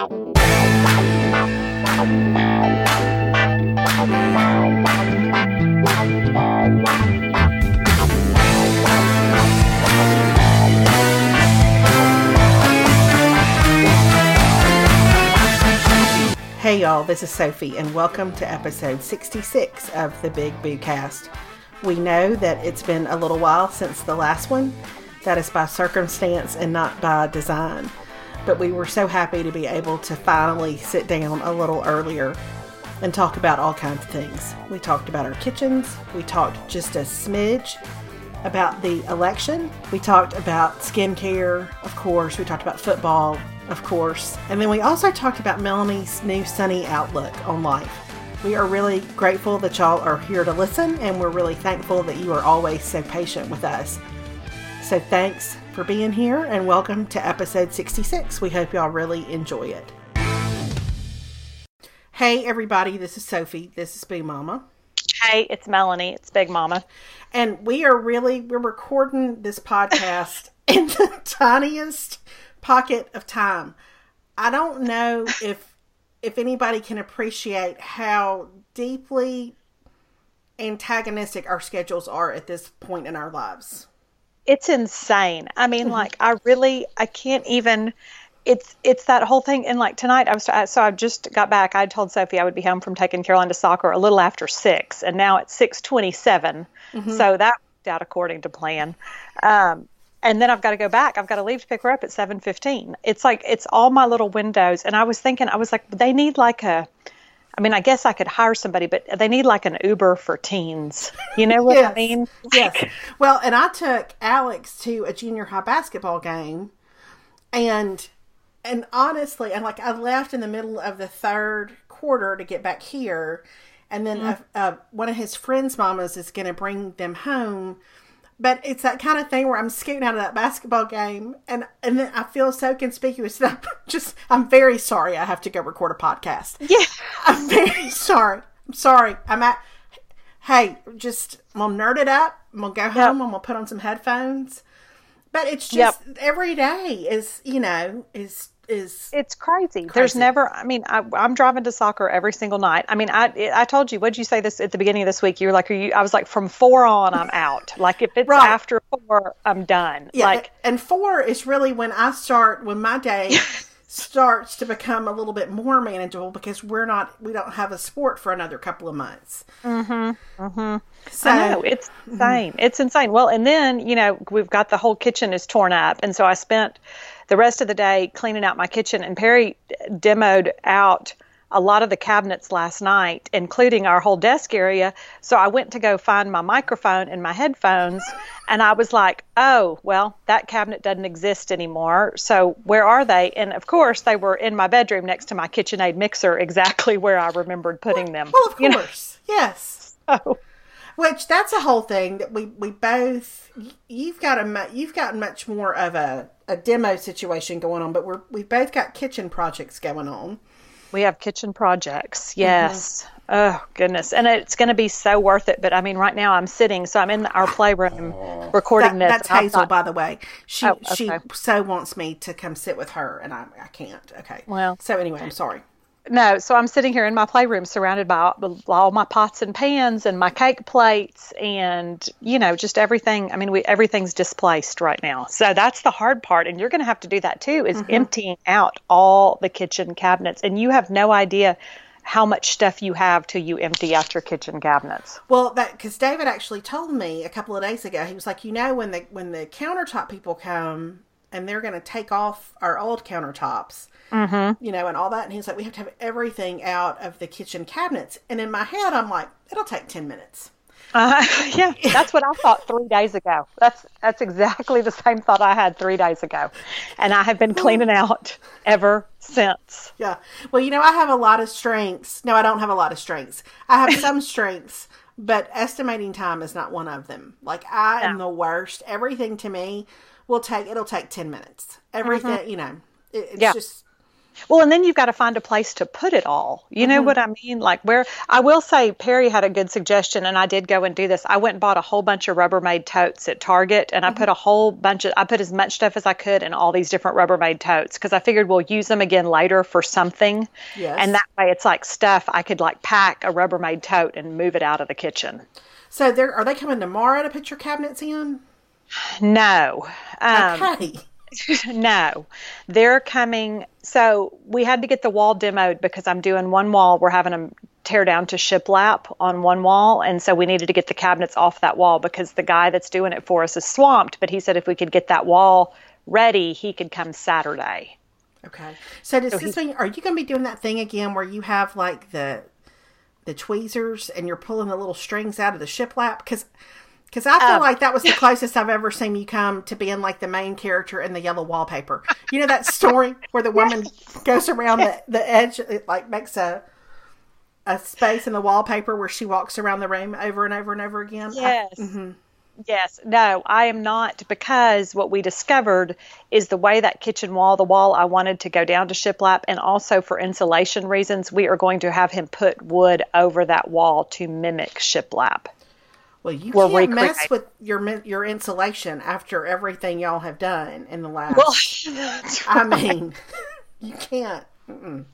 Hey y'all, this is Sophie, and welcome to episode 66 of the Big Boo Cast. We know that it's been a little while since the last one. That is by circumstance and not by design. But we were so happy to be able to finally sit down a little earlier and talk about all kinds of things. We talked about our kitchens, we talked just a smidge about the election, we talked about skincare, of course, we talked about football, of course. And then we also talked about Melanie's new sunny outlook on life. We are really grateful that y'all are here to listen, and we're really thankful that you are always so patient with us. So thanks for being here, and welcome to episode 66. We hope y'all really enjoy it. Hey, everybody, this is Sophie. This is Boo Mama. Hey, it's Melanie. It's Big Mama. And we are really, we're recording this podcast in the tiniest pocket of time. I don't know if if anybody can appreciate how deeply antagonistic our schedules are at this point in our lives. It's insane. I mean, mm-hmm. like I really I can't even it's it's that whole thing and like tonight I was so I just got back I told Sophie I would be home from taking Caroline to soccer a little after 6 and now it's 6:27 mm-hmm. so that worked out according to plan um, and then I've got to go back. I've got to leave to pick her up at 7:15. It's like it's all my little windows and I was thinking I was like they need like a I mean, I guess I could hire somebody, but they need like an Uber for teens. You know what yes. I mean? yes. Well, and I took Alex to a junior high basketball game and and honestly, and like I left in the middle of the third quarter to get back here, and then mm-hmm. uh, uh, one of his friends' mamas is going to bring them home but it's that kind of thing where I'm scooting out of that basketball game, and and then I feel so conspicuous that I'm just I'm very sorry I have to go record a podcast. Yeah, I'm very sorry. I'm sorry. I'm at. Hey, just I'm gonna nerd it up. I'm gonna go home. Yep. I'm gonna put on some headphones. But it's just yep. every day is you know is is it's crazy. crazy. There's never. I mean, I, am driving to soccer every single night. I mean, I I told you. What did you say this at the beginning of this week? You were like, are you? I was like, from four on, I'm out. Like if it's right. after four, I'm done. Yeah, like and four is really when I start when my day. starts to become a little bit more manageable because we're not we don't have a sport for another couple of months. Mm-hmm. Mm-hmm. So I know it's mm-hmm. insane. Mm-hmm. It's insane. Well, and then you know we've got the whole kitchen is torn up, and so I spent the rest of the day cleaning out my kitchen. And Perry demoed out a lot of the cabinets last night, including our whole desk area. So I went to go find my microphone and my headphones, and I was like, oh, well, that cabinet doesn't exist anymore. So where are they? And of course, they were in my bedroom next to my KitchenAid mixer, exactly where I remembered putting them. Well, of course. You know? Yes. So. Which that's a whole thing that we, we both you've got a you've got much more of a a demo situation going on, but we're we've both got kitchen projects going on. We have kitchen projects, yes. Mm-hmm. Oh goodness, and it's going to be so worth it. But I mean, right now I'm sitting, so I'm in our playroom recording that, this. That's Hazel, by the way. She oh, okay. she so wants me to come sit with her, and I I can't. Okay. Well. So anyway, I'm sorry no, so I'm sitting here in my playroom surrounded by all my pots and pans and my cake plates and you know just everything. I mean, we everything's displaced right now. So that's the hard part and you're going to have to do that too is mm-hmm. emptying out all the kitchen cabinets and you have no idea how much stuff you have till you empty out your kitchen cabinets. Well, that cuz David actually told me a couple of days ago. He was like, "You know when the when the countertop people come and they're going to take off our old countertops." mm-hmm. you know, and all that. And he's like, we have to have everything out of the kitchen cabinets. And in my head, I'm like, it'll take 10 minutes. Uh, yeah, that's what I thought three days ago. That's that's exactly the same thought I had three days ago, and I have been cleaning out ever since. Yeah. Well, you know, I have a lot of strengths. No, I don't have a lot of strengths. I have some strengths, but estimating time is not one of them. Like I am the worst. Everything to me will take it'll take ten minutes. Everything, mm-hmm. you know, it, it's yeah. just Well, and then you've got to find a place to put it all. You know mm-hmm. what I mean? Like where I will say Perry had a good suggestion and I did go and do this. I went and bought a whole bunch of Rubbermaid totes at Target and mm-hmm. I put a whole bunch of I put as much stuff as I could in all these different Rubbermaid totes because I figured we'll use them again later for something. Yes. And that way it's like stuff I could like pack a Rubbermaid tote and move it out of the kitchen. So there are they coming tomorrow to put your cabinets in? No. Um, okay. no, they're coming. So we had to get the wall demoed because I'm doing one wall. We're having them tear down to shiplap on one wall, and so we needed to get the cabinets off that wall because the guy that's doing it for us is swamped. But he said if we could get that wall ready, he could come Saturday. Okay. So does so this mean are you going to be doing that thing again where you have like the the tweezers and you're pulling the little strings out of the shiplap? Because because I feel um, like that was the closest I've ever seen you come to being like the main character in the yellow wallpaper. You know that story where the woman goes around the, the edge, it like makes a a space in the wallpaper where she walks around the room over and over and over again. Yes. I, mm-hmm. Yes. No, I am not because what we discovered is the way that kitchen wall, the wall I wanted to go down to shiplap, and also for insulation reasons, we are going to have him put wood over that wall to mimic shiplap. Well, you can't recreate. mess with your your insulation after everything y'all have done in the last. Well, I mean, you can't. Mm-mm.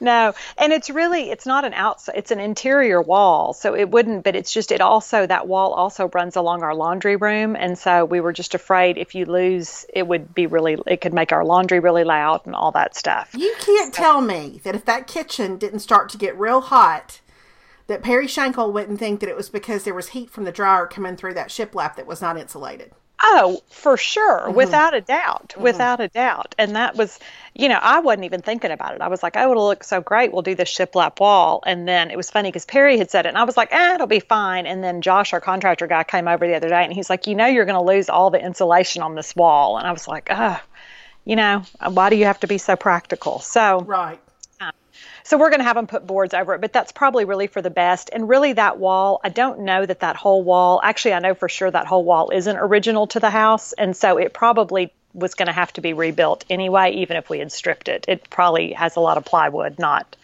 No, and it's really it's not an outside; it's an interior wall, so it wouldn't. But it's just it also that wall also runs along our laundry room, and so we were just afraid if you lose, it would be really it could make our laundry really loud and all that stuff. You can't so, tell me that if that kitchen didn't start to get real hot that Perry Shankle wouldn't think that it was because there was heat from the dryer coming through that shiplap that was not insulated. Oh, for sure, mm-hmm. without a doubt, mm-hmm. without a doubt. And that was, you know, I wasn't even thinking about it. I was like, oh, it'll look so great. We'll do the shiplap wall. And then it was funny because Perry had said it, and I was like, eh, it'll be fine. And then Josh, our contractor guy, came over the other day, and he's like, you know, you're going to lose all the insulation on this wall. And I was like, oh, you know, why do you have to be so practical? So, right. So we're going to have them put boards over it, but that's probably really for the best. And really, that wall, I don't know that that whole wall, actually, I know for sure that whole wall isn't original to the house. And so it probably was going to have to be rebuilt anyway, even if we had stripped it. It probably has a lot of plywood, not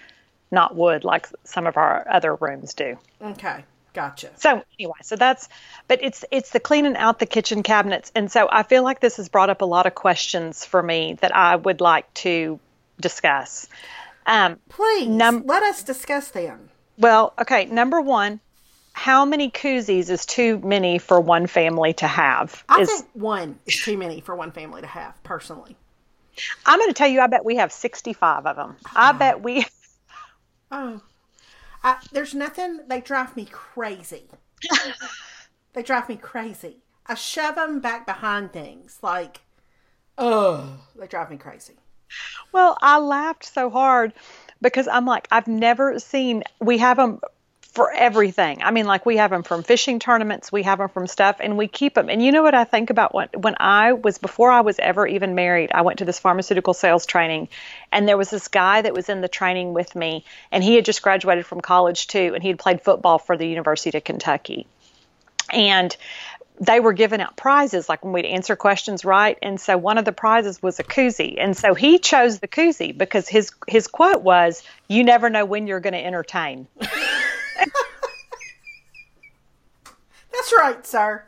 not wood like some of our other rooms do. Okay. Gotcha. So anyway, so that's, but it's it's the cleaning out the kitchen cabinets, and so I feel like this has brought up a lot of questions for me that I would like to discuss. Um, Please num- let us discuss them. Well, okay. Number one, how many koozies is too many for one family to have? I is, think one is too many for one family to have, personally. I'm going to tell you, I bet we have 65 of them. Oh. I bet we. oh. I, there's nothing, they drive me crazy. they drive me crazy. I shove them back behind things. Like, oh, they drive me crazy. Well, I laughed so hard because I'm like, I've never seen, we have them for everything. I mean, like we have them from fishing tournaments, we have them from stuff, and we keep them. And you know what I think about when when I was before I was ever even married, I went to this pharmaceutical sales training, and there was this guy that was in the training with me, and he had just graduated from college too, and he had played football for the University of Kentucky, and they were giving out prizes, like when we'd answer questions right. And so one of the prizes was a koozie. And so he chose the koozie because his his quote was, "You never know when you're going to entertain." That's right, sir.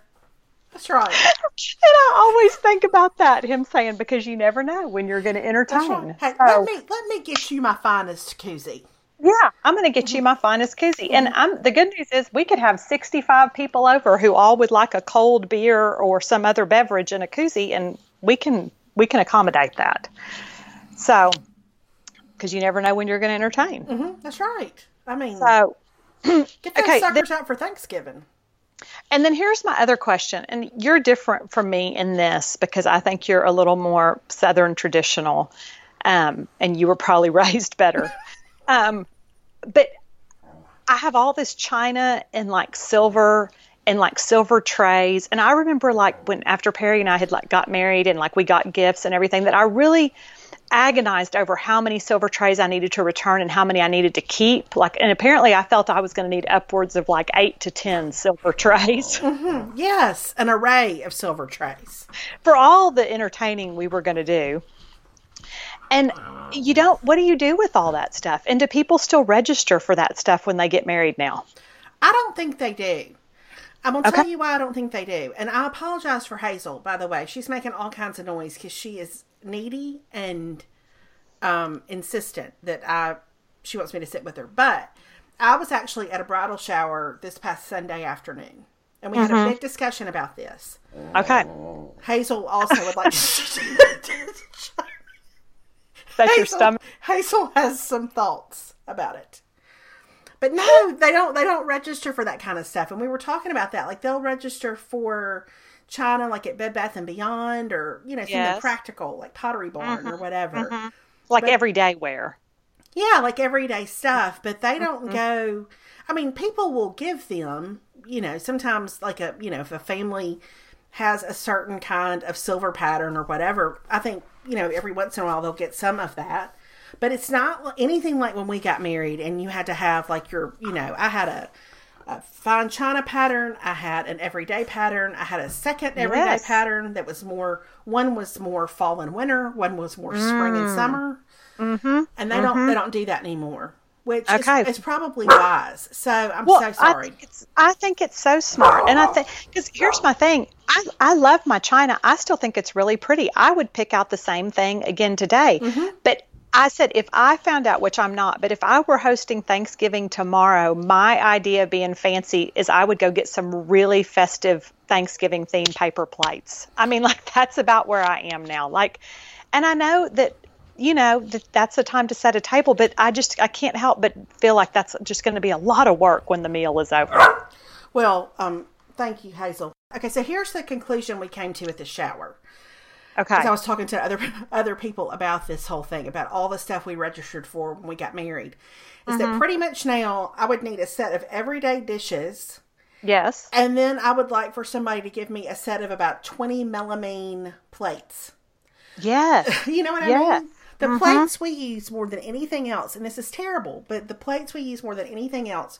That's right. And I always think about that, him saying, because you never know when you're going to entertain. Right. Hey, so, let me let me get you my finest koozie. Yeah, I'm going to get you mm-hmm. my finest koozie. And mm-hmm. I'm the good news is we could have 65 people over who all would like a cold beer or some other beverage in a koozie, and we can we can accommodate that. So, because you never know when you're going to entertain. Mm-hmm, that's right. I mean, so get those okay, suckers out for Thanksgiving. And then here's my other question, and you're different from me in this because I think you're a little more Southern traditional, um, and you were probably raised better. Um, but I have all this china and like silver and like silver trays. And I remember like when after Perry and I had like got married and like we got gifts and everything that I really agonized over how many silver trays I needed to return and how many I needed to keep. Like, and apparently I felt I was going to need upwards of like eight to 10 silver trays. Mm-hmm. Yes, an array of silver trays. For all the entertaining we were going to do. And you don't, what do you do with all that stuff? And do people still register for that stuff when they get married now? I don't think they do. I'm going to okay. tell you why I don't think they do. And I apologize for Hazel, by the way. She's making all kinds of noise because she is needy and um, insistent that I she wants me to sit with her. But I was actually at a bridal shower this past Sunday afternoon, and we mm-hmm. had a mm-hmm. big discussion about this. Okay. Hazel also would like. That's Hazel, your stomach. Hazel has some thoughts about it. But no, they don't. They don't register for that kind of stuff. And we were talking about that. Like they'll register for China, like at Bed Bath and Beyond, or you know, something yes. practical, like Pottery Barn mm-hmm. or whatever. Mm-hmm. Like but, everyday wear. Yeah, like everyday stuff. But they don't mm-hmm. go. I mean, people will give them. You know, sometimes like a you know, if a family has a certain kind of silver pattern or whatever, I think you know every once in a while they'll get some of that but it's not anything like when we got married and you had to have like your you know i had a, a fine china pattern i had an everyday pattern i had a second everyday yes. pattern that was more one was more fall and winter one was more mm. spring and mm. summer mm-hmm. and they mm-hmm. don't they don't do that anymore which okay. is, is, probably wise. So I'm well, so sorry. I think, it's, I think it's so smart, and I think because here's my thing. I I love my china. I still think it's really pretty. I would pick out the same thing again today, mm-hmm. but I said, if I found out, which I'm not, but if I were hosting Thanksgiving tomorrow, my idea of being fancy is I would go get some really festive Thanksgiving themed paper plates. I mean, like, that's about where I am now. Like, and I know that, you know, that that's the time to set a table, but I just, I can't help but feel like that's just going to be a lot of work when the meal is over. Well, um, thank you, Hazel. Okay, so here's the conclusion we came to at the shower. Okay. I was talking to other other people about this whole thing, about all the stuff we registered for when we got married. Is mm-hmm. that pretty much now I would need a set of everyday dishes. Yes. And then I would like for somebody to give me a set of about 20 melamine plates. Yes. you know what I mean? The mm-hmm. plates we use more than anything else, and this is terrible, but the plates we use more than anything else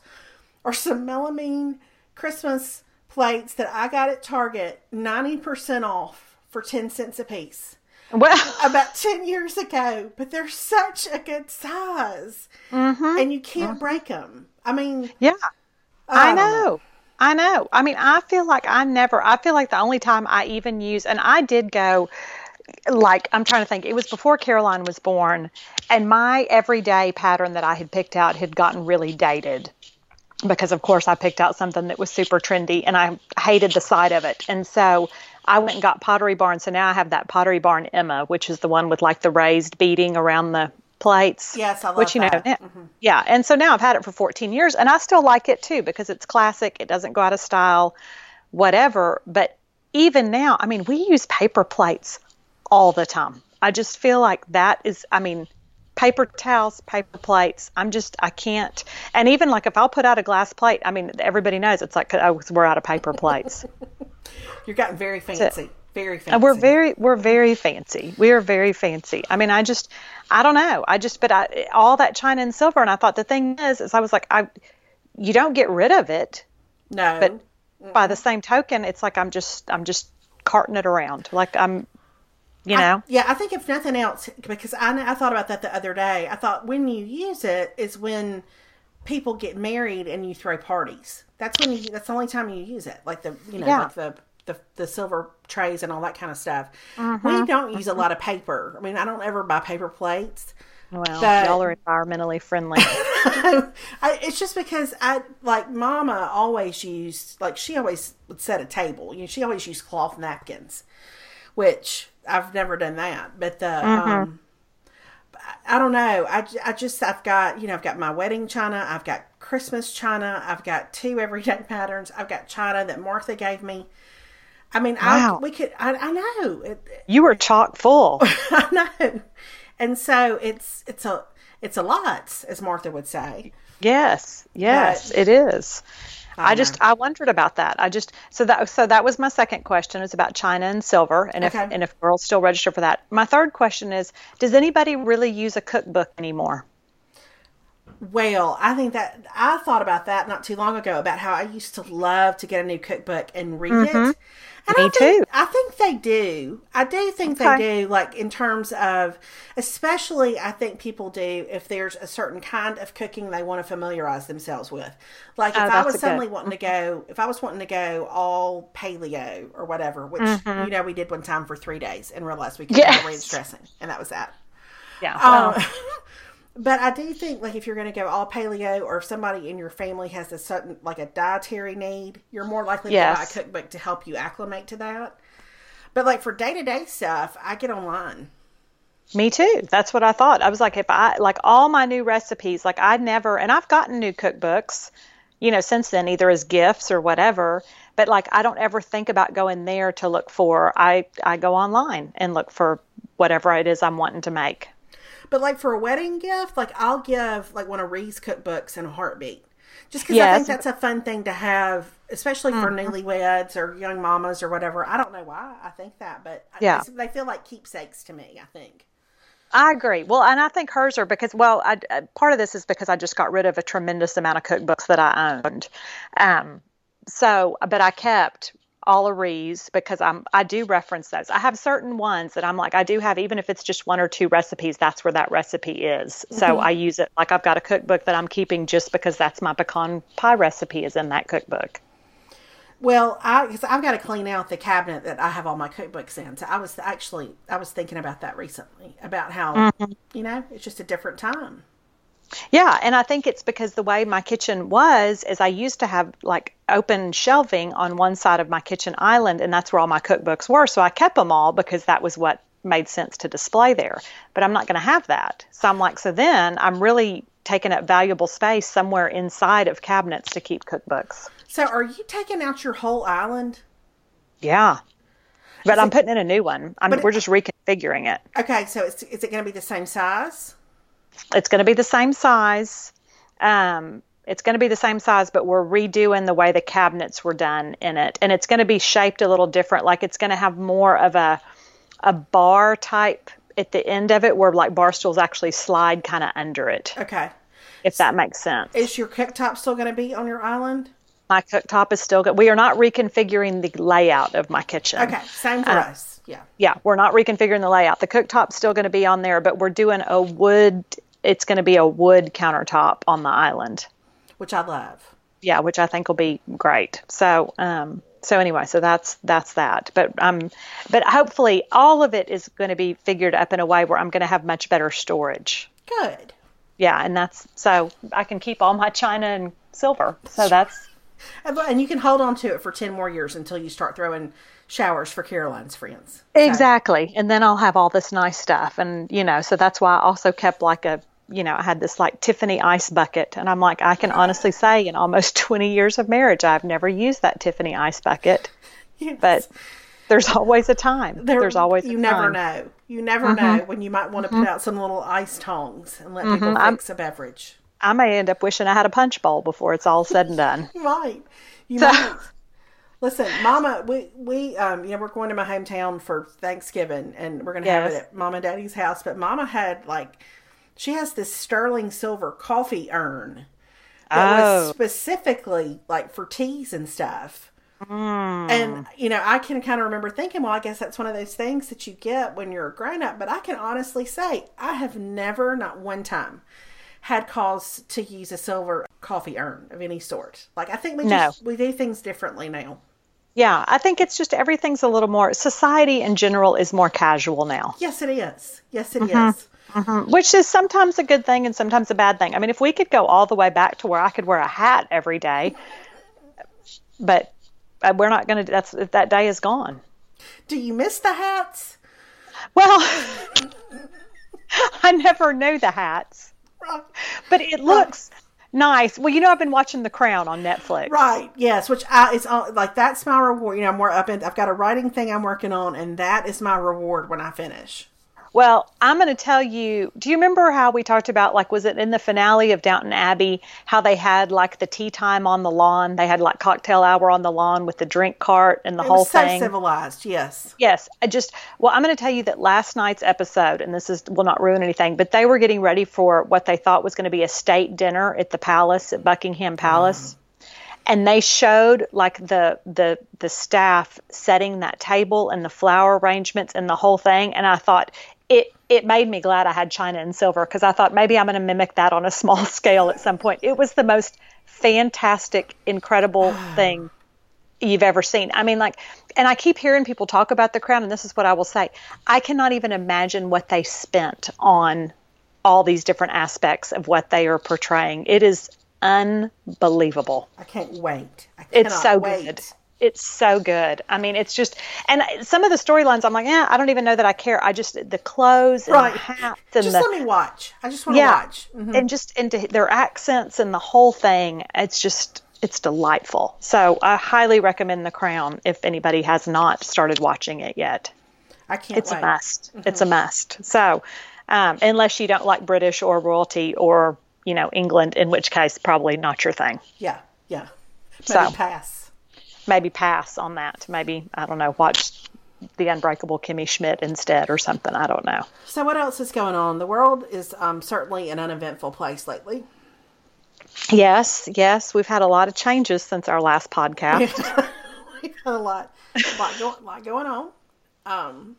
are some melamine Christmas plates that I got at Target 90% off for 10 cents a piece. Well, about 10 years ago, but they're such a good size. Mm-hmm. And you can't mm-hmm. break them. I mean, yeah, I, I know. know. I know. I mean, I feel like I never, I feel like the only time I even use, and I did go, like, I'm trying to think, it was before Caroline was born, and my everyday pattern that I had picked out had gotten really dated because, of course, I picked out something that was super trendy and I hated the sight of it. And so I went and got Pottery Barn, so now I have that Pottery Barn Emma, which is the one with like the raised beading around the plates. Yes, I love which you that. know, mm-hmm. yeah. And so now I've had it for 14 years, and I still like it too because it's classic. It doesn't go out of style, whatever. But even now, I mean, we use paper plates all the time. I just feel like that is, I mean, paper towels, paper plates. I'm just, I can't. And even like if I'll put out a glass plate, I mean, everybody knows it's like, oh, we're out of paper plates. You're getting very fancy. Very fancy. And we're very we're very fancy. We are very fancy. I mean, I just I don't know. I just but I all that china and silver and I thought the thing is is I was like I you don't get rid of it. No. But mm by the same token, it's like I'm just I'm just carting it around. Like I'm you know. I, yeah, I think if nothing else because I I thought about that the other day. I thought when you use it is when people get married and you throw parties. That's when you. That's the only time you use it. Like the you know yeah. like the the, the silver trays and all that kind of stuff. Mm-hmm. We don't use a lot of paper. I mean, I don't ever buy paper plates. Well, but, y'all are environmentally friendly. I, it's just because I like Mama always used like she always would set a table. You know, she always used cloth napkins, which I've never done that. But the mm-hmm. um, I don't know. I, I just I've got you know I've got my wedding china. I've got Christmas china. I've got two everyday patterns. I've got china that Martha gave me I mean, wow. I, we could. I, I know it, you were chock full. I know, and so it's it's a it's a lot, as Martha would say. Yes, yes, but, it is. I, I just I wondered about that. I just so that so that was my second question is about China and silver and if and if girls still register for that. My third question is does anybody really use a cookbook anymore? Well, I think that I thought about that not too long ago about how I used to love to get a new cookbook and read mm-hmm. it And Me I think, too. I think they do. I do think Okay. they do, like in terms of, especially, I think people do if there's a certain kind of cooking they want to familiarize themselves with. Like if Oh, I was a good- suddenly wanting to go, if I was wanting to go all paleo or whatever, which, you know, we did one time for three days and realized we could Mm-hmm. Yes. ranch dressing, and that was that. Yeah. Um, well, but I do think like if you're going to go all paleo, or if somebody in your family has a certain like a dietary need, you're more likely Yes. to buy a cookbook to help you acclimate to that. But like for day to day stuff, I get online. Me too. That's what I thought. I was like, if I like all my new recipes, like I never, and I've gotten new cookbooks, you know, since then, either as gifts or whatever. But like, I don't ever think about going there to look for. I I go online and look for whatever it is I'm wanting to make. But like for a wedding gift, like I'll give like one of Ree's cookbooks in a heartbeat. Just because I think that's a fun thing to have, especially for newlyweds or young mamas or whatever. I don't know why I think that, but I- Yeah. they feel like keepsakes to me. I think. I agree. Well, and I think hers are because, well, I, uh, part of this is because I just got rid of a tremendous amount of cookbooks that I owned. Um, so, but I kept all of because I'm I do reference those. I have certain ones that I'm like I do have even if it's just one or two recipes, that's where that recipe is. So mm-hmm. I use it like I've got a cookbook that I'm keeping just because that's my pecan pie recipe is in that cookbook. Well, I cause I've got to clean out the cabinet that I have all my cookbooks in. So I was actually I was thinking about that recently about how mm-hmm. you know it's just a different time. Yeah, and I think it's because the way my kitchen was is I used to have like open shelving on one side of my kitchen island, and that's where all my cookbooks were. So I kept them all because that was what made sense to display there. But I'm not going to have that. So I'm like, so then I'm really taking up valuable space somewhere inside of cabinets to keep cookbooks. So are you taking out your whole island? Yeah. But I'm putting in a new one. I'm, we're just reconfiguring it. Okay, so it's, is it going to be the same size? It's going to be the same size. Um, it's going to be the same size, but we're redoing the way the cabinets were done in it, and it's going to be shaped a little different. Like it's going to have more of a a bar type at the end of it, where like bar stools actually slide kind of under it, Okay. if that makes sense. Is your cooktop still going to be on your island? My cooktop is still good. We are not reconfiguring the layout of my kitchen. Okay, same for Uh, us. Yeah. yeah, we're not reconfiguring the layout. The cooktop's still going to be on there, but we're doing a wood. It's going to be a wood countertop on the island. Which I love. Yeah, which I think will be great. So, um, so anyway, so that's that's that. But um, but hopefully all of it is going to be figured up in a way where I'm going to have much better storage. Good. Yeah, and that's so I can keep all my china and silver. So that's And you can hold on to it for 10 more years until you start throwing showers for Caroline's friends. So- Exactly. And then I'll have all this nice stuff. And, you know, so that's why I also kept like a, you know, I had this like Tiffany ice bucket. And I'm like, I can honestly say in almost 20 years of marriage, I've never used that Tiffany ice bucket. Yes. But there's always a time. There- there's always a you never time. Mm-hmm. know. You never know when you might want to put out some little ice tongs and let people I'm- a beverage. I may end up wishing I had a punch bowl before it's all said and done. right. You So- might. Listen, Mama, we we um you know we're going to my hometown for Thanksgiving and we're gonna have it at Mama and Daddy's house. But Mama had like she has this sterling silver coffee urn that was Oh. specifically like for teas and stuff. Hmm. And you know, I can kind of remember thinking, well, I guess that's one of those things that you get when you're a grown up. But I can honestly say, I have never, not one time, had cause to use a silver coffee urn of any sort. Like I think we No. just we do things differently now. Yeah, I think it's just everything's a little more, society in general is more casual now. Yes, it is. Yes, it is. Mm-hmm. which is sometimes a good thing and sometimes a bad thing. I mean, if we could go all the way back to where I could wear a hat every day, but uh, we're not going to. That's that day is gone. Do you miss the hats? Well, I never knew the hats, Right. but it looks nice. Well, you know, I've been watching The Crown on Netflix. Right. Yes. Which I it's all, like that's my reward. You know, I'm more up in. I've got a writing thing I'm working on, and that is my reward when I finish. Well, I'm going to tell you. Do you remember how we talked about, like, was it in the finale of Downton Abbey, how they had like the tea time on the lawn? They had like cocktail hour on the lawn with the drink cart and the It whole was so thing. civilized. Yes. Yes, I just well, I'm going to tell you that last night's episode, and this is will not ruin anything, but they were getting ready for what they thought was going to be a state dinner at the palace at Buckingham Palace, mm. and they showed like the the the staff setting that table and the flower arrangements and the whole thing and I thought it it made me glad I had china and silver because I thought maybe I'm going to mimic that on a small scale at some point. It was the most fantastic, incredible thing you've ever seen. I mean, like, and I keep hearing people talk about the crown, and this is what I will say: I cannot even imagine what they spent on all these different aspects of what they are portraying. It is unbelievable. I can't wait. I it's so wait. good. It's so good. I mean, it's just, and some of the storylines, I'm like, yeah, I don't even know that I care. I just the clothes and right. the hats and just the, let me watch. I just want to yeah, watch, mm-hmm. and just into their accents and the whole thing. It's just, it's delightful. So I highly recommend The Crown if anybody has not started watching it yet. I can't. It's wait. a must. Mm-hmm. It's a must. So, um, unless you don't like British or royalty or you know England, in which case probably not your thing. Yeah, yeah. Maybe so pass. Maybe pass on that. Maybe I don't know. Watch the Unbreakable Kimmy Schmidt instead or something. I don't know. So what else is going on? The world is um, certainly an uneventful place lately. Yes, yes, we've had a lot of changes since our last podcast. we've had a lot, a lot, go, lot going on. Um,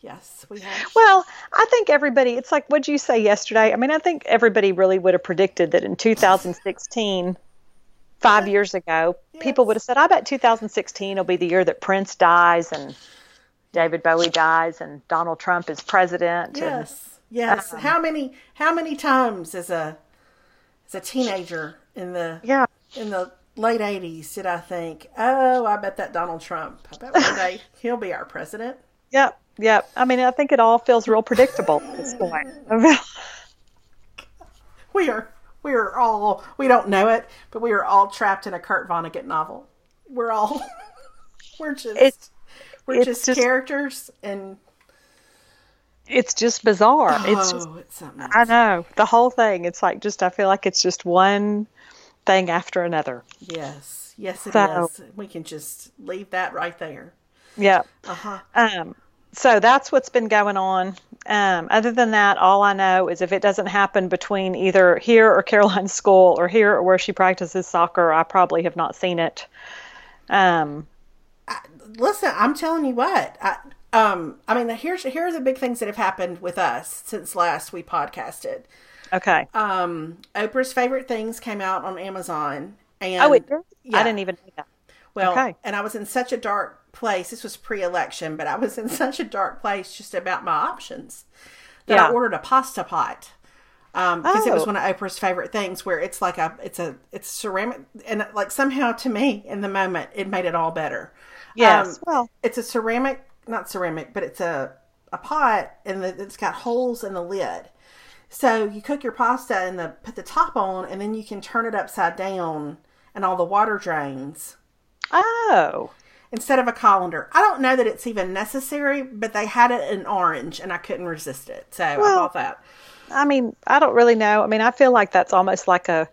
yes, we have. Well, I think everybody. It's like what did you say yesterday. I mean, I think everybody really would have predicted that in 2016, five years ago, yes. people would have said, "I bet 2016 will be the year that Prince dies and David Bowie dies and Donald Trump is president." Yes, and, yes. Um, how many? How many times as a as a teenager in the yeah in the late 80s did I think, oh, I bet that Donald Trump, I bet one day he'll be our president. Yep, yep. I mean, I think it all feels real predictable at this point. we are, we are all, we don't know it, but we are all trapped in a Kurt Vonnegut novel. We're all, we're just, it's, we're it's just, just, characters and. It's just bizarre. Oh, it's just, it's something. I know the whole thing. It's like just I feel like it's just one thing after another. Yes, yes, it so, is. We can just leave that right there. Yeah. Uh huh. Um. So that's what's been going on. Um, other than that, all I know is if it doesn't happen between either here or Caroline's school or here or where she practices soccer, I probably have not seen it. Um, I, listen, I'm telling you what. I, um, I mean, here's here are the big things that have happened with us since last we podcasted. Okay. Um, Oprah's favorite things came out on Amazon, and oh, it did? Yeah. I didn't even know that. Well, okay. and I was in such a dark place. This was pre-election, but I was in such a dark place just about my options that yeah. I ordered a pasta pot because um, oh. it was oh. one of Oprah's favorite things. Where it's like a, it's a, it's ceramic, and like somehow to me in the moment it made it all better. Yes. Um, well, it's a ceramic, not ceramic, but it's a a pot, and the, it's got holes in the lid. So you cook your pasta and the put the top on, and then you can turn it upside down, and all the water drains. Oh. Instead of a colander. I don't know that it's even necessary, but they had it in orange, and I couldn't resist it, so well, I bought that. I mean, I don't really know. I mean, I feel like that's almost like a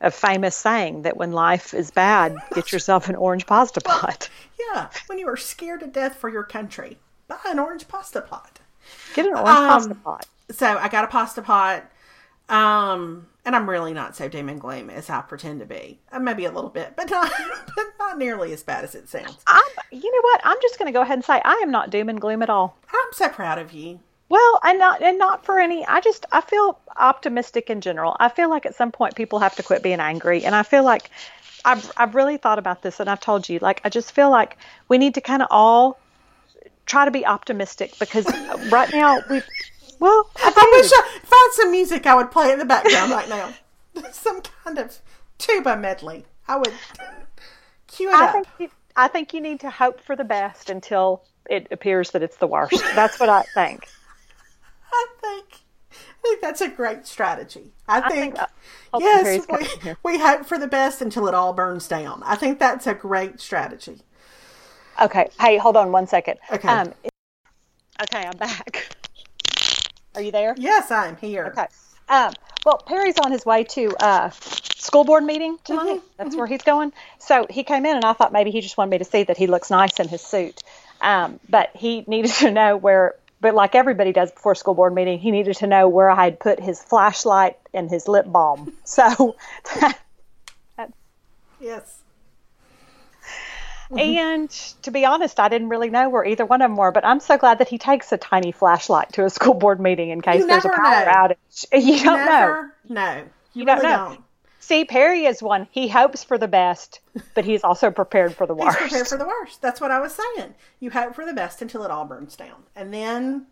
a famous saying that when life is bad, get yourself an orange pasta pot. Yeah, when you are scared to death for your country, buy an orange pasta pot. Get an orange um, pasta pot so I got a pasta pot. Um, and I'm really not so doom and gloom as I pretend to be. Uh, maybe a little bit, but not, but not nearly as bad as it sounds. I'm, you know what? I'm just going to go ahead and say I am not doom and gloom at all. I'm so proud of you. Well, and not and not for any. I just I feel optimistic in general. I feel like at some point people have to quit being angry, and I feel like I've I've really thought about this, and I've told you like I just feel like we need to kind of all try to be optimistic because right now we well, I, I wish I, found some music, I would play in the background right now. some kind of tuba medley. I would cue it I up. Think you, I think you need to hope for the best until it appears that it's the worst. That's what I think. I think. I think that's a great strategy. I, I think, think yes, we, we hope for the best until it all burns down. I think that's a great strategy. Okay. Hey, hold on one second. Okay. Um, okay, I'm back. Are you there? Yes, I'm here. Okay. Um, well, Perry's on his way to uh, school board meeting tonight. Mm-hmm. That's mm-hmm. where he's going. So he came in, and I thought maybe he just wanted me to see that he looks nice in his suit. Um, but he needed to know where. But like everybody does before school board meeting, he needed to know where I had put his flashlight and his lip balm. So, that, yes, Mm-hmm. And to be honest, I didn't really know where either one of them were, but I'm so glad that he takes a tiny flashlight to a school board meeting in case there's a power know. outage. You don't never know. No. You, you don't know. Don't. See, Perry is one. He hopes for the best, but he's also prepared for the worst. He's prepared for the worst. That's what I was saying. You hope for the best until it all burns down. And then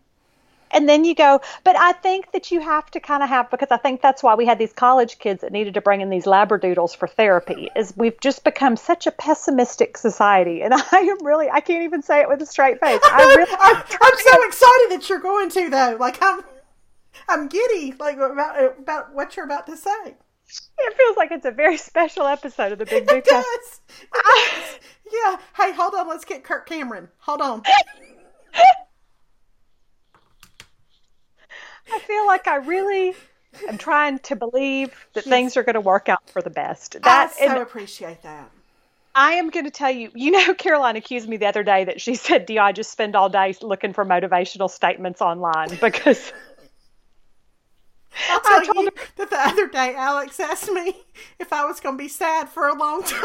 and then you go but i think that you have to kind of have because i think that's why we had these college kids that needed to bring in these labradoodles for therapy is we've just become such a pessimistic society and i am really i can't even say it with a straight face i really, I'm, I'm so excited that you're going to though like i'm i'm giddy like about about what you're about to say it feels like it's a very special episode of the Big Big does. It does. yeah. Hey, hold on. Let's get Kirk Cameron. Hold on. I feel like I really am trying to believe that yes. things are going to work out for the best. That, I so appreciate that. I am going to tell you, you know, Caroline accused me the other day that she said, Do I just spend all day looking for motivational statements online? Because I'll tell you her, that the other day Alex asked me if I was going to be sad for a long time.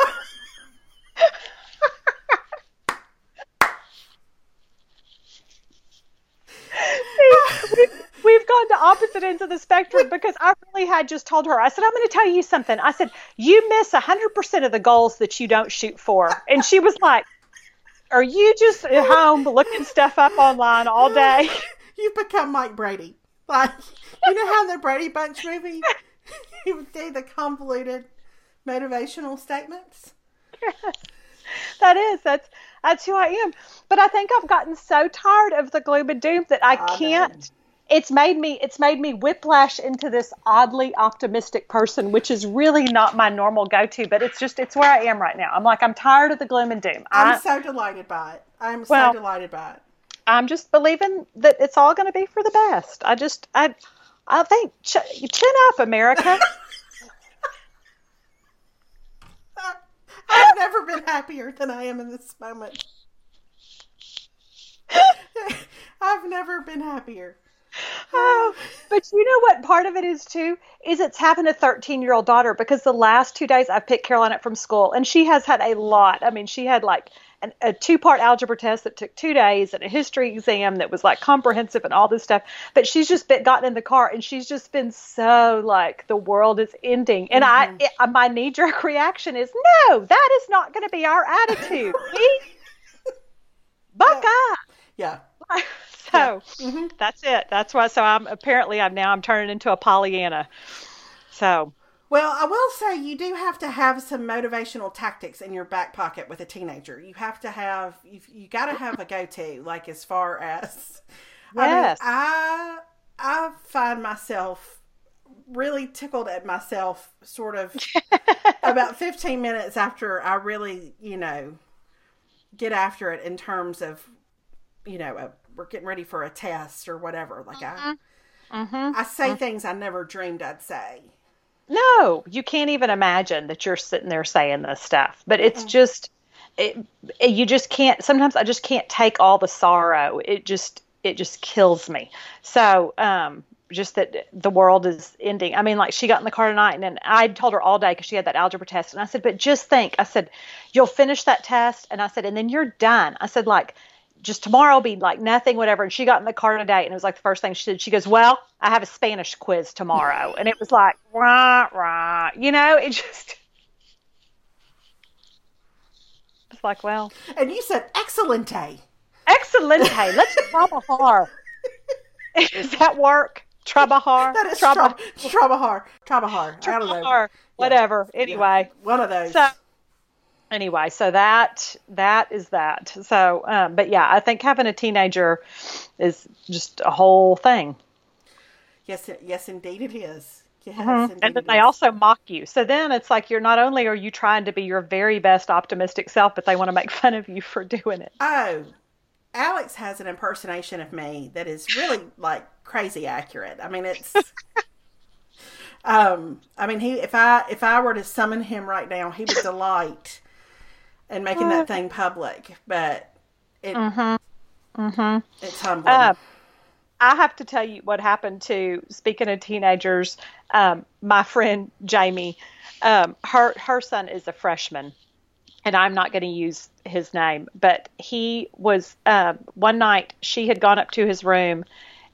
We've gone to opposite ends of the spectrum because I really had just told her, I said, I'm going to tell you something. I said, you miss 100% of the goals that you don't shoot for. And she was like, Are you just at home looking stuff up online all day? You've become Mike Brady. Like, you know how in the Brady Bunch movie, he would do the convoluted motivational statements? Yes. That is. That's that's who I am. But I think I've gotten so tired of the gloom and doom that I can't it's made me it's made me whiplash into this oddly optimistic person which is really not my normal go-to but it's just it's where i am right now. I'm like i'm tired of the gloom and doom. I'm I, so delighted by it. I'm well, so delighted by it. I'm just believing that it's all going to be for the best. I just i i think ch- chin up america. I've never been happier than i am in this moment. I've never been happier oh, but you know what part of it is too is it's having a 13 year old daughter because the last two days I've picked Caroline up from school and she has had a lot. I mean, she had like an, a two part algebra test that took two days and a history exam that was like comprehensive and all this stuff. But she's just been gotten in the car and she's just been so like the world is ending. And mm-hmm. I, it, my knee jerk reaction is no, that is not going to be our attitude. Buck yeah. up. Yeah. So yeah. mm-hmm. that's it. That's why. So I'm apparently I'm now I'm turning into a Pollyanna. So. Well, I will say you do have to have some motivational tactics in your back pocket with a teenager. You have to have you you got to have a go to like as far as yes. I, mean, I I find myself really tickled at myself sort of about 15 minutes after I really, you know, get after it in terms of you know, a, we're getting ready for a test or whatever. Like I, mm-hmm. I say mm-hmm. things I never dreamed I'd say. No, you can't even imagine that you're sitting there saying this stuff. But it's mm-hmm. just, it, it, you just can't. Sometimes I just can't take all the sorrow. It just, it just kills me. So, um, just that the world is ending. I mean, like she got in the car tonight, and, and I told her all day because she had that algebra test, and I said, "But just think," I said, "You'll finish that test," and I said, "And then you're done." I said, "Like just tomorrow will be like nothing, whatever. And she got in the car today, and it was like the first thing she did. She goes, "Well, I have a Spanish quiz tomorrow," and it was like, rah rah, you know, it just. It's like, well. And you said excelente. Excelente. Let's trabajar. Does that work? Trabajar. That is Traba- trabajar. Trabajar. Trabajar. Whatever. Yeah. Anyway. One of those. So, anyway, so that that is that. So, um, but yeah, I think having a teenager is just a whole thing. Yes, yes, indeed it is. Yes, mm-hmm. and then they also mock you. So then it's like you're not only are you trying to be your very best optimistic self, but they want to make fun of you for doing it. Oh, Alex has an impersonation of me that is really like crazy accurate. I mean, it's. um, I mean, he if I if I were to summon him right now, he would delight and making that thing public, but it mm-hmm. Mm-hmm. it's humbling. Uh, I have to tell you what happened to speaking of teenagers. Um, my friend Jamie, um, her her son is a freshman, and I'm not going to use his name, but he was uh, one night she had gone up to his room,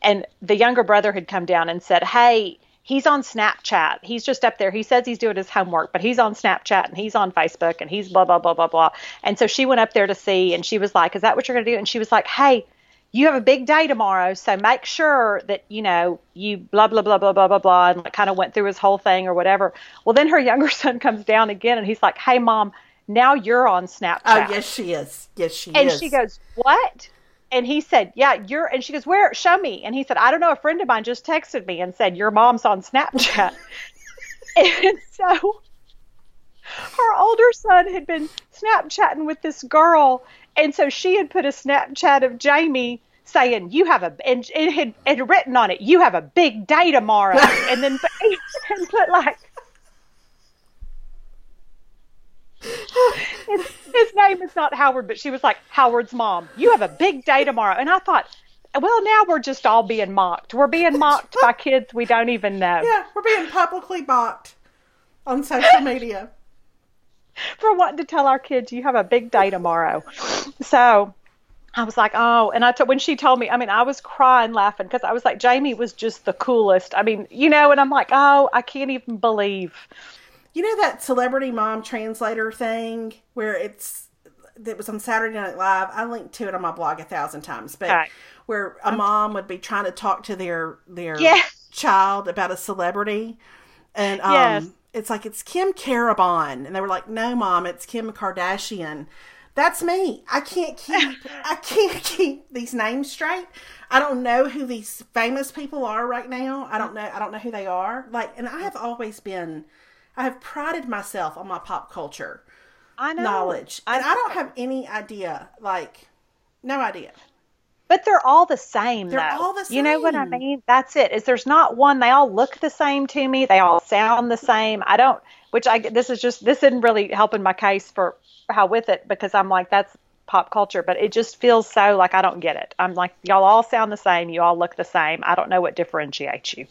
and the younger brother had come down and said, "Hey." He's on Snapchat. He's just up there. He says he's doing his homework, but he's on Snapchat and he's on Facebook and he's blah, blah, blah, blah, blah. And so she went up there to see and she was like, Is that what you're going to do? And she was like, Hey, you have a big day tomorrow, so make sure that you know you blah blah blah blah blah blah blah, and like kind of went through his whole thing or whatever. Well, then her younger son comes down again, and he's like, "Hey, mom, now you're on Snapchat. Oh, yes, she is. Yes, she and is. And she goes, What? And he said, Yeah, you're, and she goes, Where? Show me. And he said, I don't know. A friend of mine just texted me and said, Your mom's on Snapchat. and so her older son had been Snapchatting with this girl. And so she had put a Snapchat of Jamie saying, You have a, and it had, it had written on it, You have a big day tomorrow. and then and put like, his, his, name is not Howard, but she was like, Howard's mom, you have a big day tomorrow. And I thought, well, now we're just all being mocked. We're being mocked by kids we don't even know. Yeah, we're being publicly mocked on social media. For wanting to tell our kids you have a big day tomorrow. So I was like, oh, and I told when she told me, I mean, I was crying laughing because I was like, Jamie was just the coolest. I mean, you know, and I'm like, oh, I can't even believe you know that celebrity mom translator thing where it's that was on Saturday Night Live. I linked to it on my blog a thousand times, but okay. where a mom would be trying to talk to their their yeah. child about a celebrity, and um, yes. it's like it's Kim Carabon, and they were like, "No, mom, it's Kim Kardashian." That's me. I can't keep I can't keep these names straight. I don't know who these famous people are right now. I don't know I don't know who they are. Like and I have always been I have prided myself on my pop culture I know. knowledge. I, and I don't have any idea, like, no idea. But they're all the same. They're though. all the same. You know what I mean? That's it. Is there's not one. They all look the same to me. They all sound the same. I don't. Which I this is just this isn't really helping my case for how with it because I'm like that's pop culture, but it just feels so like I don't get it. I'm like y'all all sound the same. You all look the same. I don't know what differentiates you.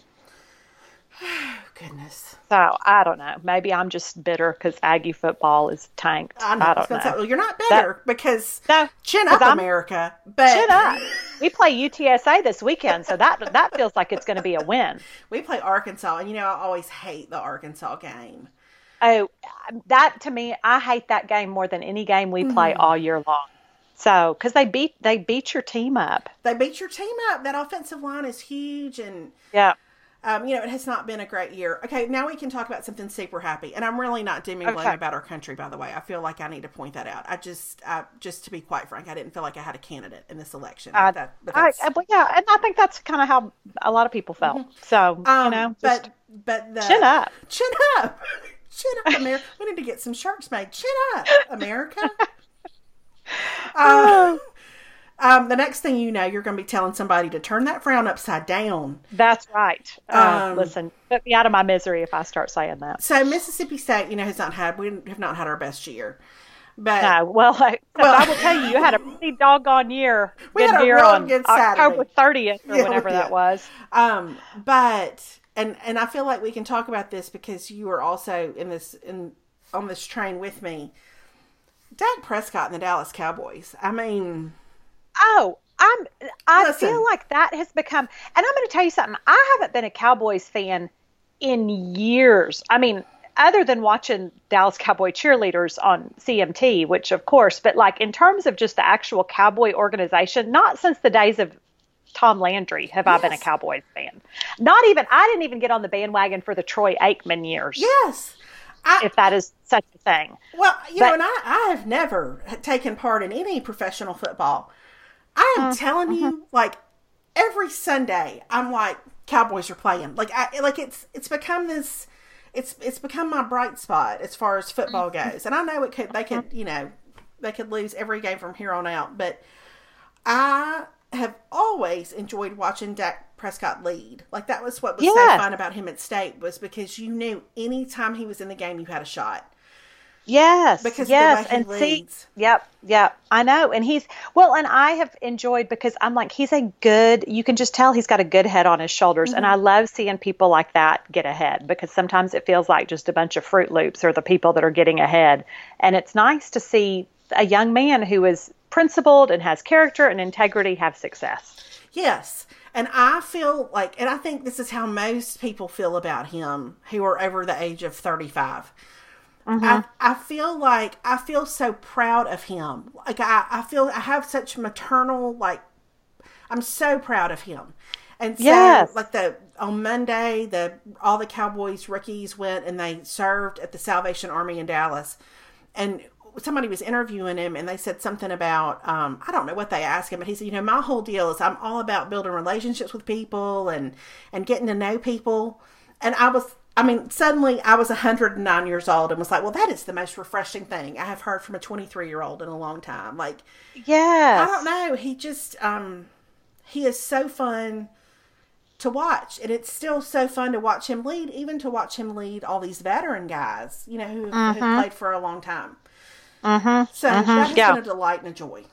Goodness. So I don't know. Maybe I'm just bitter because Aggie football is tanked. I, know, I don't know. Say, well, you're not bitter that, because no, chin up, I'm, America. But chin up. We play UTSA this weekend, so that that feels like it's going to be a win. We play Arkansas, and you know I always hate the Arkansas game. Oh, that to me, I hate that game more than any game we play mm. all year long. So, because they beat they beat your team up. They beat your team up. That offensive line is huge, and yeah. Um, you know, it has not been a great year. Okay, now we can talk about something super happy. And I'm really not dooming okay. about our country, by the way. I feel like I need to point that out. I just, uh, just to be quite frank, I didn't feel like I had a candidate in this election. Uh, that, but I, yeah, and I think that's kind of how a lot of people felt. Mm-hmm. So, um, you know, but but the, chin up, chin up, chin up, America. we need to get some shirts made. Chin up, America. uh, um, the next thing you know, you're going to be telling somebody to turn that frown upside down. That's right. Uh, um, listen, put me out of my misery if I start saying that. So Mississippi State, you know, has not had we have not had our best year. But no, well, I, well, I will tell you, you had a pretty doggone year. We had a year real on good Saturday. October thirtieth or yeah, whatever that was. Um, but and and I feel like we can talk about this because you were also in this in on this train with me. Dak Prescott and the Dallas Cowboys. I mean, Oh, I'm. I Listen. feel like that has become, and I'm going to tell you something. I haven't been a Cowboys fan in years. I mean, other than watching Dallas Cowboy cheerleaders on CMT, which of course, but like in terms of just the actual Cowboy organization, not since the days of Tom Landry have yes. I been a Cowboys fan. Not even I didn't even get on the bandwagon for the Troy Aikman years. Yes. I, if that is such a thing. Well, you but, know, and I, I have never taken part in any professional football. I am uh, telling uh-huh. you, like every Sunday, I'm like Cowboys are playing. Like I like it's it's become this. It's it's become my bright spot as far as football mm-hmm. goes, and I know it could they could you know they could lose every game from here on out, but I have always enjoyed watching Dak Prescott lead. Like that was what was yeah. so fun about him at state was because you knew anytime he was in the game you had a shot. Yes. Because yes, and leads. see, yep, yep, I know. And he's well, and I have enjoyed because I'm like he's a good. You can just tell he's got a good head on his shoulders, mm-hmm. and I love seeing people like that get ahead because sometimes it feels like just a bunch of Fruit Loops are the people that are getting ahead, and it's nice to see a young man who is principled and has character and integrity have success. Yes. And I feel like, and I think this is how most people feel about him who are over the age of 35 Mm-hmm. I, I feel like I feel so proud of him. Like I, I feel I have such maternal like I'm so proud of him. And so yes. like the on Monday the all the Cowboys rookies went and they served at the Salvation Army in Dallas. And somebody was interviewing him and they said something about um, I don't know what they asked him, but he said, you know, my whole deal is I'm all about building relationships with people and and getting to know people. And I was I mean, suddenly I was 109 years old and was like, well, that is the most refreshing thing I have heard from a 23 year old in a long time. Like, yeah, I don't know. He just, um, he is so fun to watch. And it's still so fun to watch him lead, even to watch him lead all these veteran guys, you know, who, mm-hmm. who played for a long time. Mm-hmm. So mm-hmm. that has yeah. been a delight and a joy.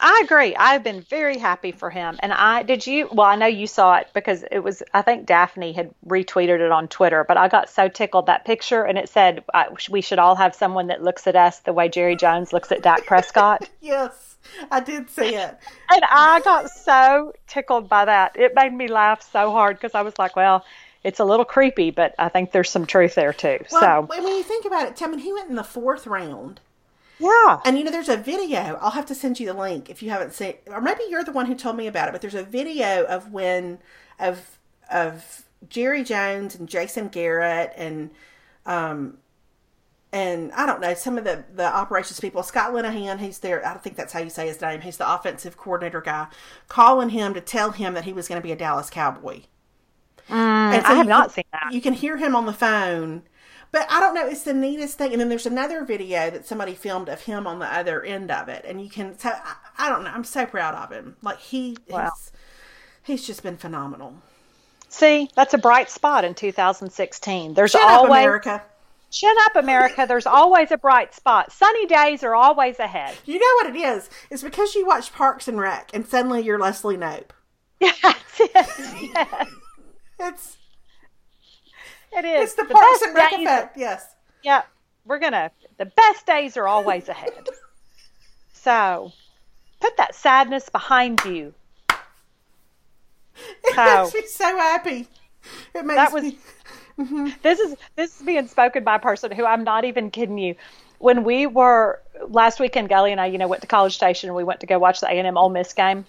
I agree. I've been very happy for him. And I did you well, I know you saw it because it was I think Daphne had retweeted it on Twitter, but I got so tickled that picture and it said uh, we should all have someone that looks at us the way Jerry Jones looks at Dak Prescott. yes. I did see it. And I got so tickled by that. It made me laugh so hard because I was like, well, it's a little creepy, but I think there's some truth there too. Well, so when you think about it, Tim, he went in the fourth round yeah. And you know, there's a video. I'll have to send you the link if you haven't seen, or maybe you're the one who told me about it. But there's a video of when of of Jerry Jones and Jason Garrett and um and I don't know some of the the operations people. Scott Linehan, he's there. I think that's how you say his name. He's the offensive coordinator guy, calling him to tell him that he was going to be a Dallas Cowboy. Mm, and so I have not seen that. You can hear him on the phone but I don't know. It's the neatest thing. And then there's another video that somebody filmed of him on the other end of it, and you can. So I, I don't know. I'm so proud of him. Like he, wow. he's, he's just been phenomenal. See, that's a bright spot in 2016. There's Chin always up, America. Chin up, America. There's always a bright spot. Sunny days are always ahead. You know what it is? It's because you watch Parks and Rec, and suddenly you're Leslie Knope. Yes, yes, yes. it's it is. It's the, the Parks and Rec effect. Yes. Yeah, we're gonna. The best days are always ahead. so, put that sadness behind you. It so, makes me so happy. It makes that was. Me... Mm-hmm. This is this is being spoken by a person who I'm not even kidding you. When we were last weekend, Gully and I, you know, went to College Station and we went to go watch the A and M Ole Miss game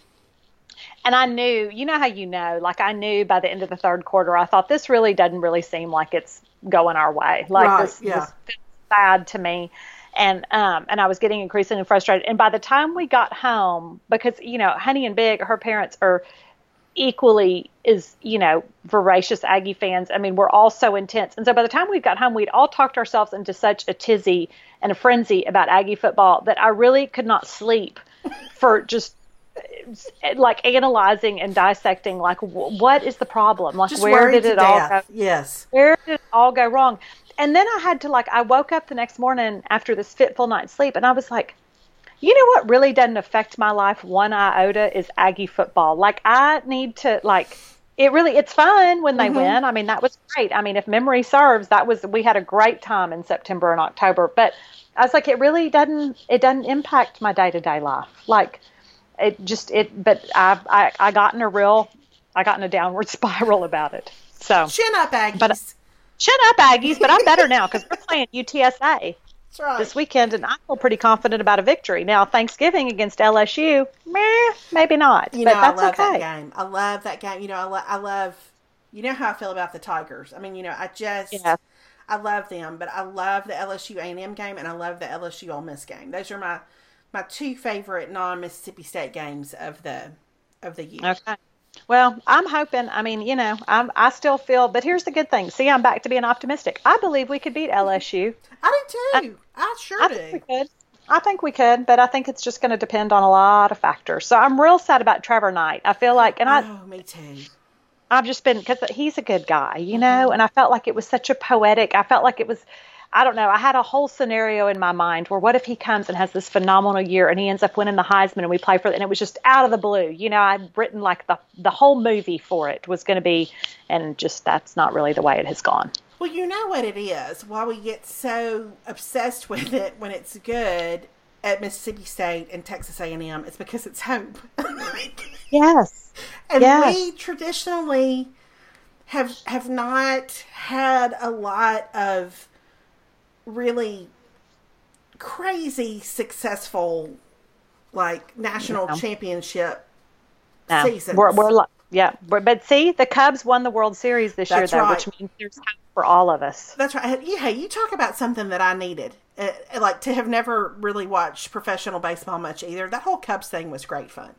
and I knew, you know how you know, like I knew by the end of the third quarter, I thought this really doesn't really seem like it's going our way. Like right, this, yeah. this bad to me. And um and I was getting increasingly frustrated. And by the time we got home, because you know, Honey and Big, her parents are equally is you know voracious Aggie fans. I mean, we're all so intense. And so by the time we got home, we'd all talked ourselves into such a tizzy and a frenzy about Aggie football that I really could not sleep for just like analyzing and dissecting like what is the problem? Like Just where did it all go? yes. Where did it all go wrong? And then i had to like i woke up the next morning after this fitful night's sleep and i was like you know what really doesn't affect my life one iota is aggie football. Like i need to like it really it's fun when they mm-hmm. win. I mean that was great. I mean if memory serves that was we had a great time in september and october but i was like it really doesn't it doesn't impact my day-to-day life. Like it just it but I, I i got in a real i got in a downward spiral about it so chin up aggies but chin up aggies but i'm better now because we're playing utsa right. this weekend and i feel pretty confident about a victory now thanksgiving against lsu meh, maybe not you know i love okay. that game i love that game you know I, lo- I love you know how i feel about the tigers i mean you know i just yeah. I love them, but I love the LSU A&M game and I love the LSU Ole Miss game. Those are my my two favorite non Mississippi State games of the of the year. Okay. Well, I'm hoping. I mean, you know, I'm, I still feel. But here's the good thing. See, I'm back to being optimistic. I believe we could beat LSU. I do too. I, I sure I do. Think we could. I think we could, but I think it's just going to depend on a lot of factors. So I'm real sad about Trevor Knight. I feel like, and I, oh, me too. I've just been because he's a good guy, you know, and I felt like it was such a poetic. I felt like it was I don't know. I had a whole scenario in my mind where what if he comes and has this phenomenal year and he ends up winning the Heisman and we play for it and it was just out of the blue. You know, I'd written like the the whole movie for it was going to be, and just that's not really the way it has gone. Well, you know what it is. Why we get so obsessed with it when it's good at Mississippi State and Texas A&M, it's because it's hope. yes. And yes. we traditionally have have not had a lot of really crazy successful like national no. championship no. seasons. We're, we're yeah, but see, the Cubs won the World Series this That's year, though, right. which means there's hope for all of us. That's right. Yeah, you talk about something that I needed, uh, like to have never really watched professional baseball much either. That whole Cubs thing was great fun.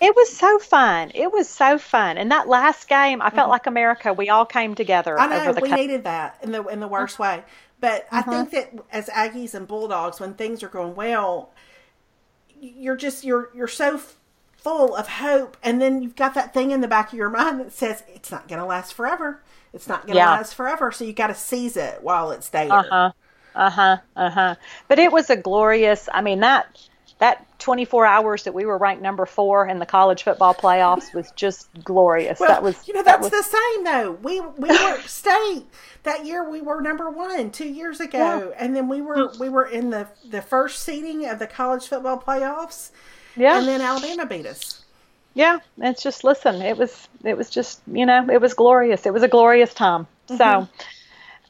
It was so fun. It was so fun. And that last game, I felt mm-hmm. like America. We all came together. I know we Cubs. needed that in the in the worst way. But I think mm-hmm. that as Aggies and Bulldogs, when things are going well, you're just you're you're so full of hope, and then you've got that thing in the back of your mind that says it's not going to last forever. It's not going to yeah. last forever, so you got to seize it while it's there. Uh huh. Uh huh. Uh huh. But it was a glorious. I mean that that 24 hours that we were ranked number four in the college football playoffs was just glorious. Well, that was, you know, that's that was, the same though. We we were state that year. We were number one two years ago, yeah. and then we were we were in the the first seeding of the college football playoffs. Yeah, and then Alabama beat us. Yeah, it's just listen. It was it was just you know it was glorious. It was a glorious time. Mm-hmm. So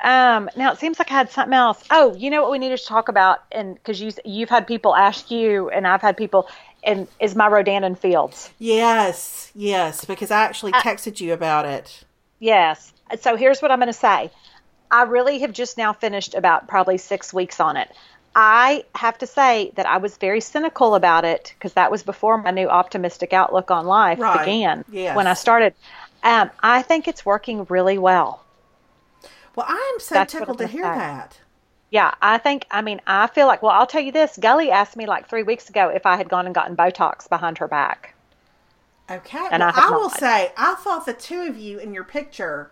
um, now it seems like I had something else. Oh, you know what we needed to talk about, and because you you've had people ask you, and I've had people, and is my Rodan Fields? Yes, yes, because I actually texted you about it. Yes. So here's what I'm going to say. I really have just now finished about probably six weeks on it. I have to say that I was very cynical about it because that was before my new optimistic outlook on life right. began. Yes. When I started, um, I think it's working really well. Well, I am so That's tickled to hear say. that. Yeah, I think, I mean, I feel like, well, I'll tell you this. Gully asked me like three weeks ago if I had gone and gotten Botox behind her back. Okay. And well, I, I will say, I thought the two of you in your picture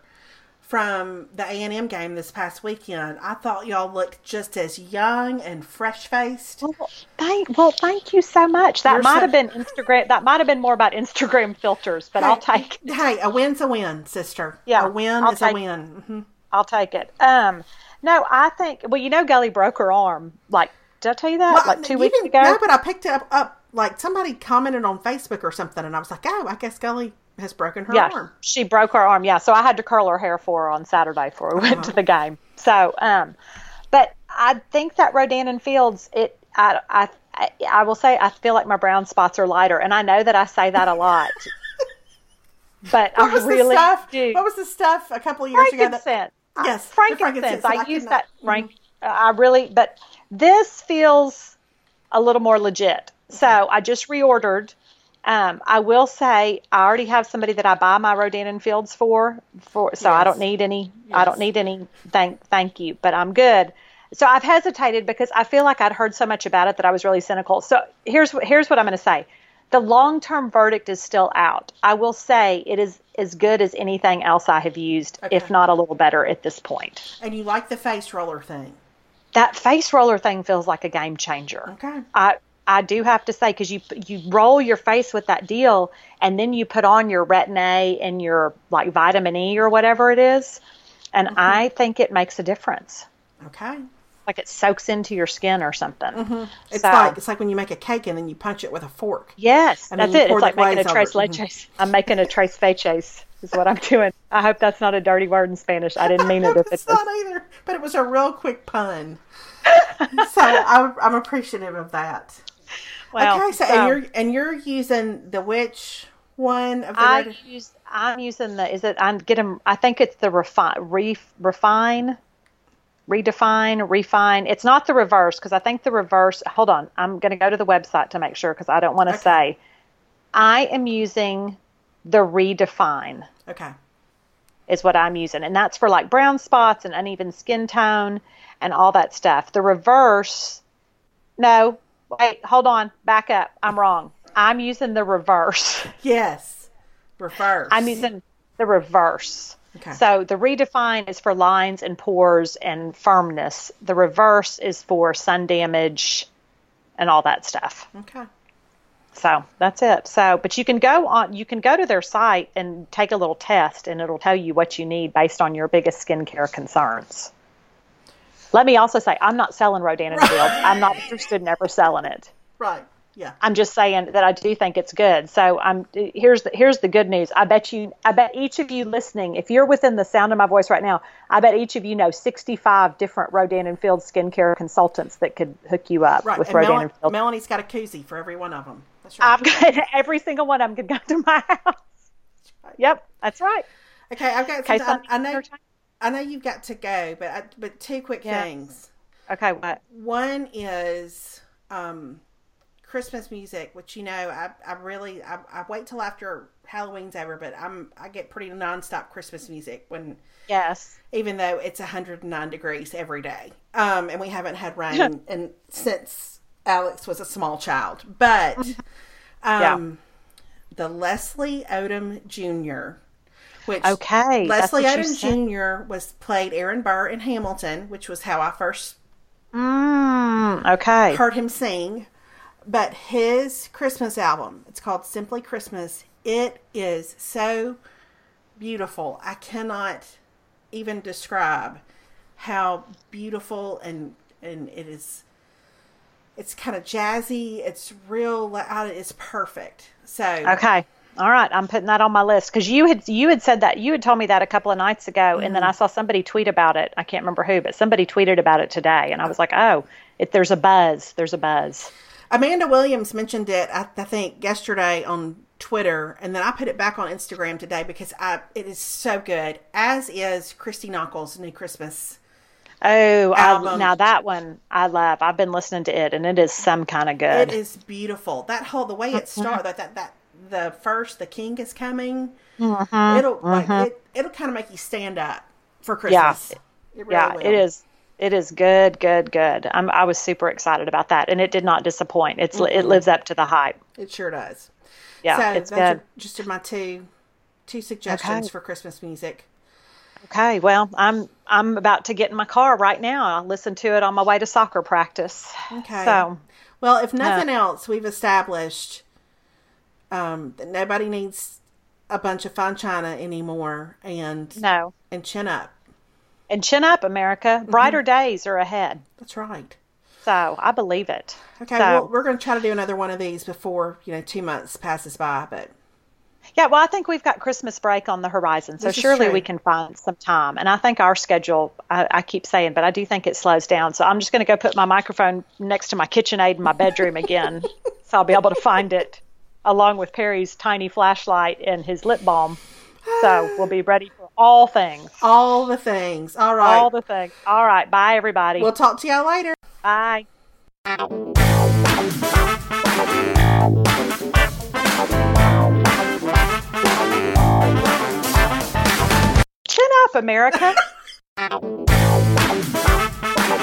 from the A&M game this past weekend, I thought y'all looked just as young and fresh faced. Well, thank, well, thank you so much. That You're might so... have been Instagram. That might have been more about Instagram filters, but hey, I'll take. It. Hey, a win's a win, sister. Yeah, a win I'll is a win. Mm-hmm. I'll take it. Um, no, I think. Well, you know, Gully broke her arm. Like, did I tell you that? Well, like two weeks ago. No, but I picked up up like somebody commented on Facebook or something, and I was like, oh, I guess Gully has broken her yeah, arm. she broke her arm. Yeah, so I had to curl her hair for her on Saturday before we went uh-huh. to the game. So, um, but I think that Rodan and Fields, it, I, I, I will say, I feel like my brown spots are lighter, and I know that I say that a lot. but what I was really the stuff, do. What was the stuff a couple of years ago? That, yes, frankincense. I, I use that. Frank, mm-hmm. I really, but this feels a little more legit. So I just reordered. Um, I will say I already have somebody that I buy my Rodan Fields for, for so yes. I don't need any. Yes. I don't need any. Thank, thank you, but I'm good. So I've hesitated because I feel like I'd heard so much about it that I was really cynical. So here's here's what I'm going to say the long term verdict is still out. I will say it is as good as anything else I have used, okay. if not a little better at this point. And you like the face roller thing? That face roller thing feels like a game changer. Okay. I I do have to say because you you roll your face with that deal, and then you put on your Retin A and your like vitamin E or whatever it is, and mm-hmm. I think it makes a difference. Okay like it soaks into your skin or something. Mm-hmm. It's so, like it's like when you make a cake and then you punch it with a fork. Yes, and that's it. It's like making a tres leches. Mm-hmm. I'm making a tres leches is what I'm doing. I hope that's not a dirty word in Spanish. I didn't mean it if it's not either, but it was a real quick pun. so I'm, I'm, appreciative of that. Well, okay, so, so, and you're and you're using the which one of the I use I'm using the is it I'm getting I think it's the refine re, refine redefine, refine. It's not the reverse because I think the reverse. Hold on, I'm going to go to the website to make sure because I don't want to okay. say. I am using the redefine. Okay. Is what I'm using, and that's for like brown spots and uneven skin tone and all that stuff. The reverse. No, wait, hold on, back up. I'm wrong. I'm using the reverse. Yes, reverse. I'm using the reverse. Okay. So the redefine is for lines and pores and firmness. The reverse is for sun damage and all that stuff. Okay. So that's it. So, but you can go on, you can go to their site and take a little test, and it'll tell you what you need based on your biggest skincare concerns. Let me also say, I'm not selling Rodan and Fields. I'm not interested in ever selling it. Right. Yeah. I'm just saying that I do think it's good. So I'm here's the here's the good news. I bet you I bet each of you listening, if you're within the sound of my voice right now, I bet each of you know 65 different Rodan and Fields skincare consultants that could hook you up right. with and Rodan Mel- and Fields. Melanie's got a koozie for every one of them. That's right. I've got every single one of them could go to my house. Right. Yep, that's right. Okay, I've got. Some, I, I know. I know you've got to go, but I, but two quick yeah. things. Okay, what? One is um, Christmas music, which you know I, I really I, I wait till after Halloween's over, but I'm I get pretty nonstop Christmas music when yes, even though it's 109 degrees every day, um, and we haven't had rain and since Alex was a small child, but um, yeah. the Leslie Odom Jr. Which okay, Leslie Odom Jr. was played Aaron Burr in Hamilton, which was how I first mm, okay heard him sing. But his Christmas album, it's called Simply Christmas. It is so beautiful. I cannot even describe how beautiful and and it is it's kind of jazzy it's real it's perfect so okay all right i'm putting that on my list because you had you had said that you had told me that a couple of nights ago mm-hmm. and then i mm-hmm. saw somebody tweet about it i can't remember who but somebody tweeted about it today and i was like oh it, there's a buzz there's a buzz Amanda Williams mentioned it, I, I, think, yesterday on Twitter, and then I put it back on Instagram today because I it is so good. As is Christy Nockels' New Christmas. Oh, I, now that one I love. I've been listening to it, and it is some kind of good. It is beautiful. That whole the way it mm-hmm. starts, that that that the first the king is coming. Mm-hmm. It'll mm-hmm. like it, it'll kind of make you stand up for Christmas. Yeah, it really yeah, will. it is it is good, good, good. I'm, I was super excited about that, and it did not disappoint. It's mm-hmm. it lives up to the hype. It sure does. Yeah, so it's good. just my two two suggestions okay. for Christmas music. Okay, well, I'm I'm about to get in my car right now. I'll listen to it on my way to soccer practice. Okay. So, well, if nothing uh, else, we've established um, that nobody needs a bunch of fine china anymore, and no, and chin up. And chin up, America. Mm-hmm. Brighter days are ahead. That's right. So I believe it. Okay, so, well, we're going to try to do another one of these before you know two months passes by, but. Yeah, well, I think we've got Christmas break on the horizon, so surely we can find some time. And I think our schedule, I, I, keep saying, but I do think it slows down. So I'm just going to go put my microphone next to my KitchenAid in my bedroom again, so I'll be able to find it, along with Perry's tiny flashlight and his lip balm. So we'll be ready all things. All the things. All right. All the things. All right. Bye, everybody. We'll talk to y'all later. Bye. Chin up, America.